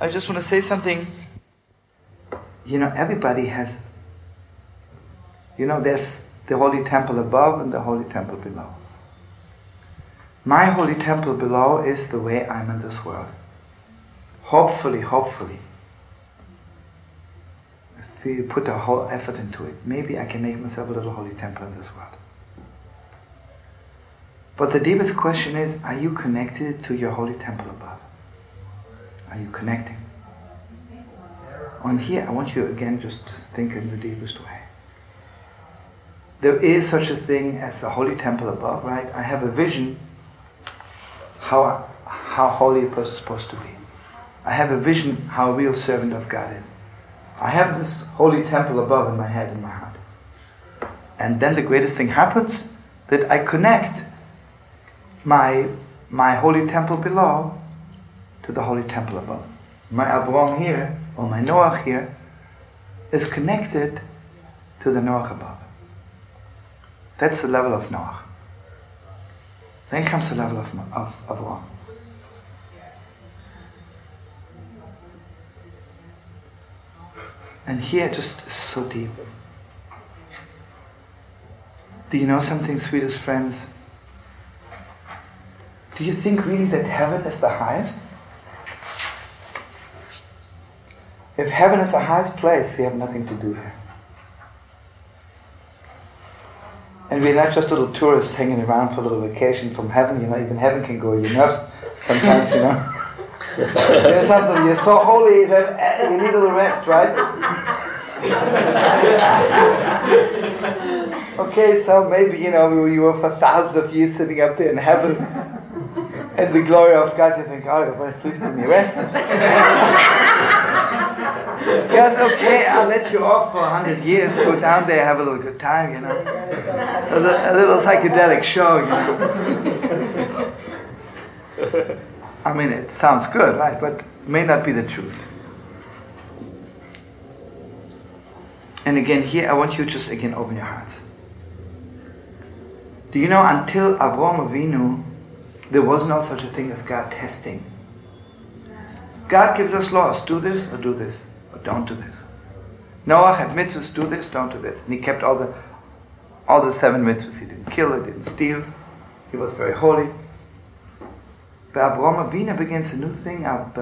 I just want to say something. You know, everybody has, you know, there's the holy temple above and the holy temple below. My holy temple below is the way I'm in this world. Hopefully, hopefully, if we put our whole effort into it, maybe I can make myself a little holy temple in this world. But the deepest question is are you connected to your holy temple above? Are you connecting? On here, I want you again just think in the deepest way. There is such a thing as the holy temple above, right? I have a vision how, how holy a person is supposed to be. I have a vision how a real servant of God is. I have this holy temple above in my head and my heart. And then the greatest thing happens that I connect my, my holy temple below to the holy temple above. My Avram here, or my Noach here, is connected to the Noach above. That's the level of Noach. Then comes the level of, of Avram. And here, just so deep. Do you know something, sweetest friends? Do you think really that heaven is the highest? If heaven is the highest place, we have nothing to do here. And we're not just little tourists hanging around for a little vacation from heaven, you know, even heaven can go your nerves sometimes, you know. There's something, you're so holy that uh, you need a little rest, right? okay, so maybe, you know, you were for thousands of years sitting up there in heaven and the glory of God, you think, oh, please give me rest. yes, okay, I'll let you off for a hundred years. Go down there, have a little good time, you know. A, a little psychedelic show, you know. I mean, it sounds good, right? But may not be the truth. And again, here I want you just again open your hearts. Do you know until Avram Avinu, there was no such a thing as God testing. God gives us laws: do this or do this, don't do this. Noah had mitzvahs: do this, don't do this, and he kept all the all the seven mitzvahs. He didn't kill, he didn't steal. He was very holy. But Avraham Avinu begins a new thing. Avraham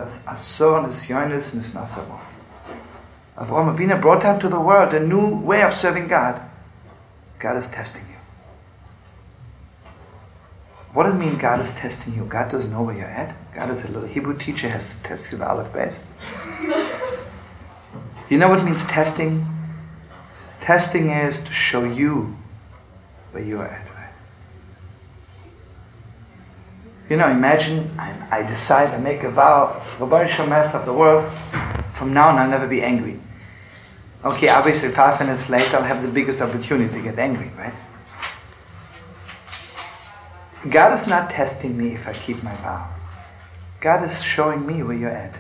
Avinu brought out to the world a new way of serving God. God is testing you. What does it mean God is testing you? God doesn't know where you're at. God is a little Hebrew teacher has to test you the Aleph Beth. You know what means testing? Testing is to show you where you are at. You know, imagine I, I decide, I make a vow, Rabbi Shemes of the world, from now on I'll never be angry. Okay, obviously five minutes later I'll have the biggest opportunity to get angry, right? God is not testing me if I keep my vow. God is showing me where you're at.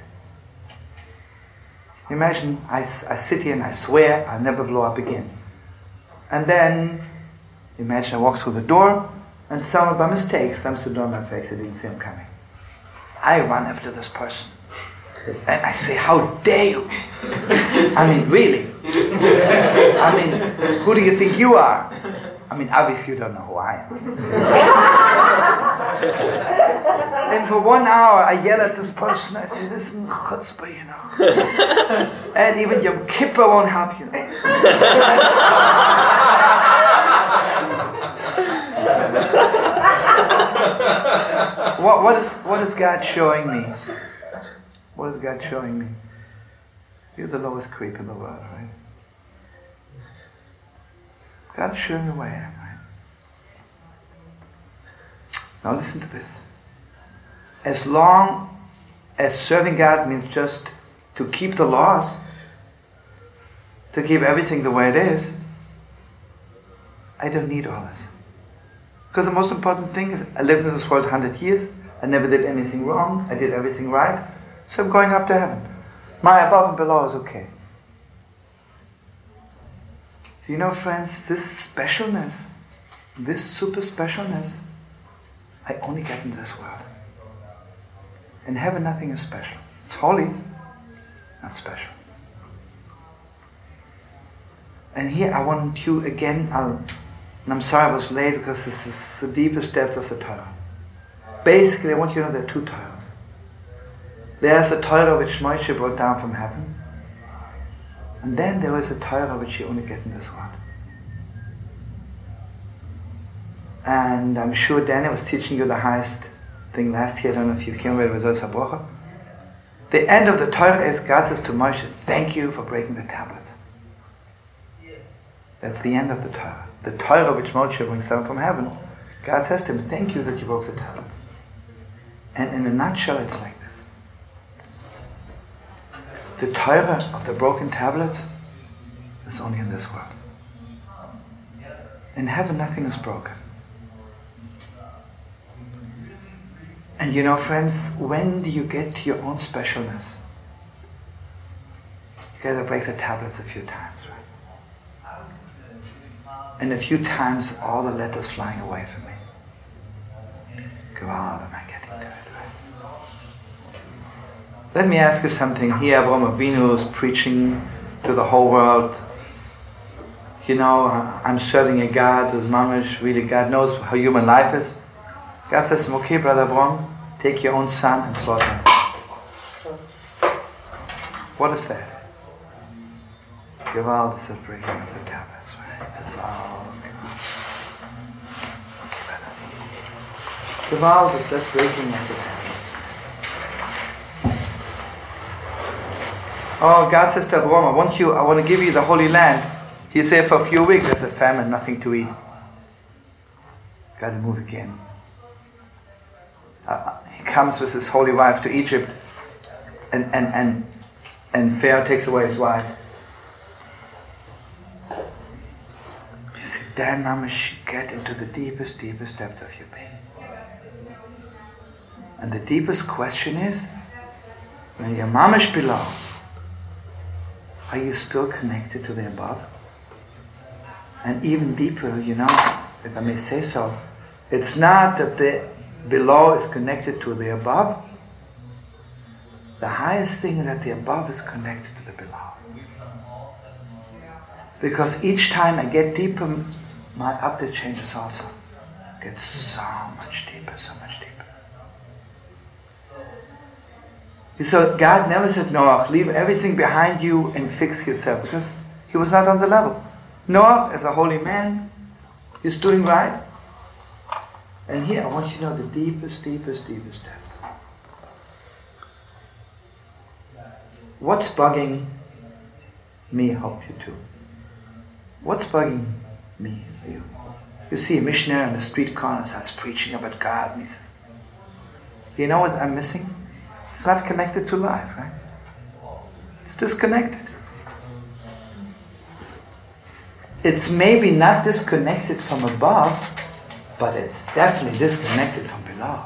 Imagine I, I sit here and I swear I'll never blow up again. And then, imagine I walk through the door and someone by mistake slams the door in my face. I didn't see him coming. I run after this person. And I say, How dare you? I mean, really? I mean, who do you think you are? I mean, obviously, you don't know who I am. and for one hour, I yell at this person. I say, Listen, chutzpah, you know. and even your kippah won't help you. what, what, is, what is God showing me? What is God showing me? You're the lowest creep in the world, right? God is showing me where I am, right? Now listen to this. As long as serving God means just to keep the laws, to keep everything the way it is, I don't need all this. Because the most important thing is I lived in this world 100 years, I never did anything wrong, I did everything right, so I'm going up to heaven. My above and below is okay. You know, friends, this specialness, this super specialness, I only get in this world. In heaven, nothing is special. It's holy, not special. And here I want you again, I'll, and I'm sorry I was late because this is the deepest depth of the Torah. Basically, I want you to know there are two Torahs. There's a Torah which Moshe brought down from heaven, and then there is a Torah which you only get in this world. And I'm sure Daniel was teaching you the highest thing last year. I don't know if you came with HaBrocha. The end of the Torah is God says to Moshe, Thank you for breaking the tablets. That's the end of the Torah. The Torah which Moshe brings down from heaven. God says to him, Thank you that you broke the tablets. And in a nutshell, it's like this The Torah of the broken tablets is only in this world. In heaven, nothing is broken. And you know, friends, when do you get to your own specialness? You gotta break the tablets a few times, right? And a few times, all the letters flying away from me. God, am I getting good? right? Let me ask you something. Here, Avraham Avinu is preaching to the whole world. You know, I'm serving a God who's mamish, really God knows how human life is. God says to him, okay, brother Abraham, take your own son and slaughter him. What is that? Gewalt is the breaking of the tablets, right? Gewalt. Okay. Gewalt is breaking of the tablets. Oh, God says to Abraham, I want you, I want to give you the Holy Land. He said for a few weeks there's a famine, nothing to eat. Got to move again. Uh, he comes with his holy wife to Egypt, and, and, and, and Pharaoh takes away his wife. You see, then must get into the deepest, deepest depth of your being. And the deepest question is, when your mamish below, are you still connected to the above? And even deeper, you know, if I may say so, it's not that the below is connected to the above. The highest thing that the above is connected to the below. Because each time I get deeper, my update changes also. Gets so much deeper, so much deeper. So God never said, Noah, leave everything behind you and fix yourself because he was not on the level. Noah, as a holy man, is doing right. And here I want you to know the deepest, deepest, deepest depth. What's bugging me help you too? What's bugging me for you? You see a missionary on the street corner starts preaching about God. And you know what I'm missing? It's not connected to life, right? It's disconnected. It's maybe not disconnected from above, but it's definitely disconnected from below?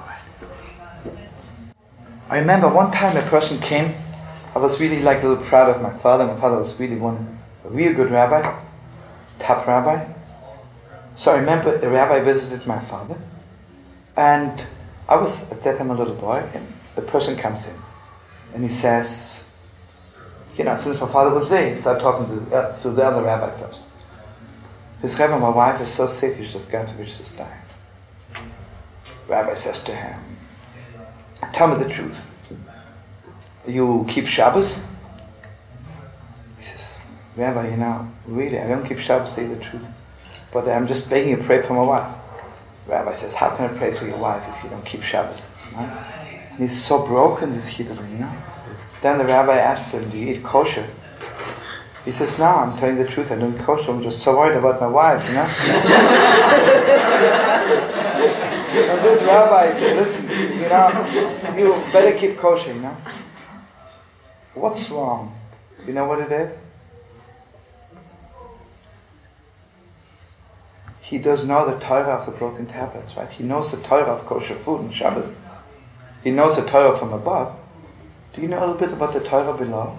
I remember one time a person came, I was really like a little proud of my father. My father was really one, a real good rabbi, top rabbi. So I remember a rabbi visited my father, and I was at that time a little boy, and the person comes in, and he says, you know, since my father was there, he started talking to, uh, to the other rabbi first. His Rebbe, my wife is so sick, she's just got to be just dying. Rabbi says to him, Tell me the truth. You keep Shabbos? He says, Rabbi, you know, really, I don't keep Shabbos, say the truth. But I'm just begging you pray for my wife. Rabbi says, How can I pray for your wife if you don't keep Shabbos? Right? And he's so broken, this Chiddush, you know. Then the rabbi asks him, Do you eat kosher? He says, No, I'm telling the truth, I don't kosher, I'm just so worried about my wife, you know. and this rabbi said, Listen, you know, you better keep kosher, you know. What's wrong? You know what it is? He does know the Torah of the broken tablets, right? He knows the Torah of kosher food and Shabbos. He knows the Torah from above. Do you know a little bit about the Torah below?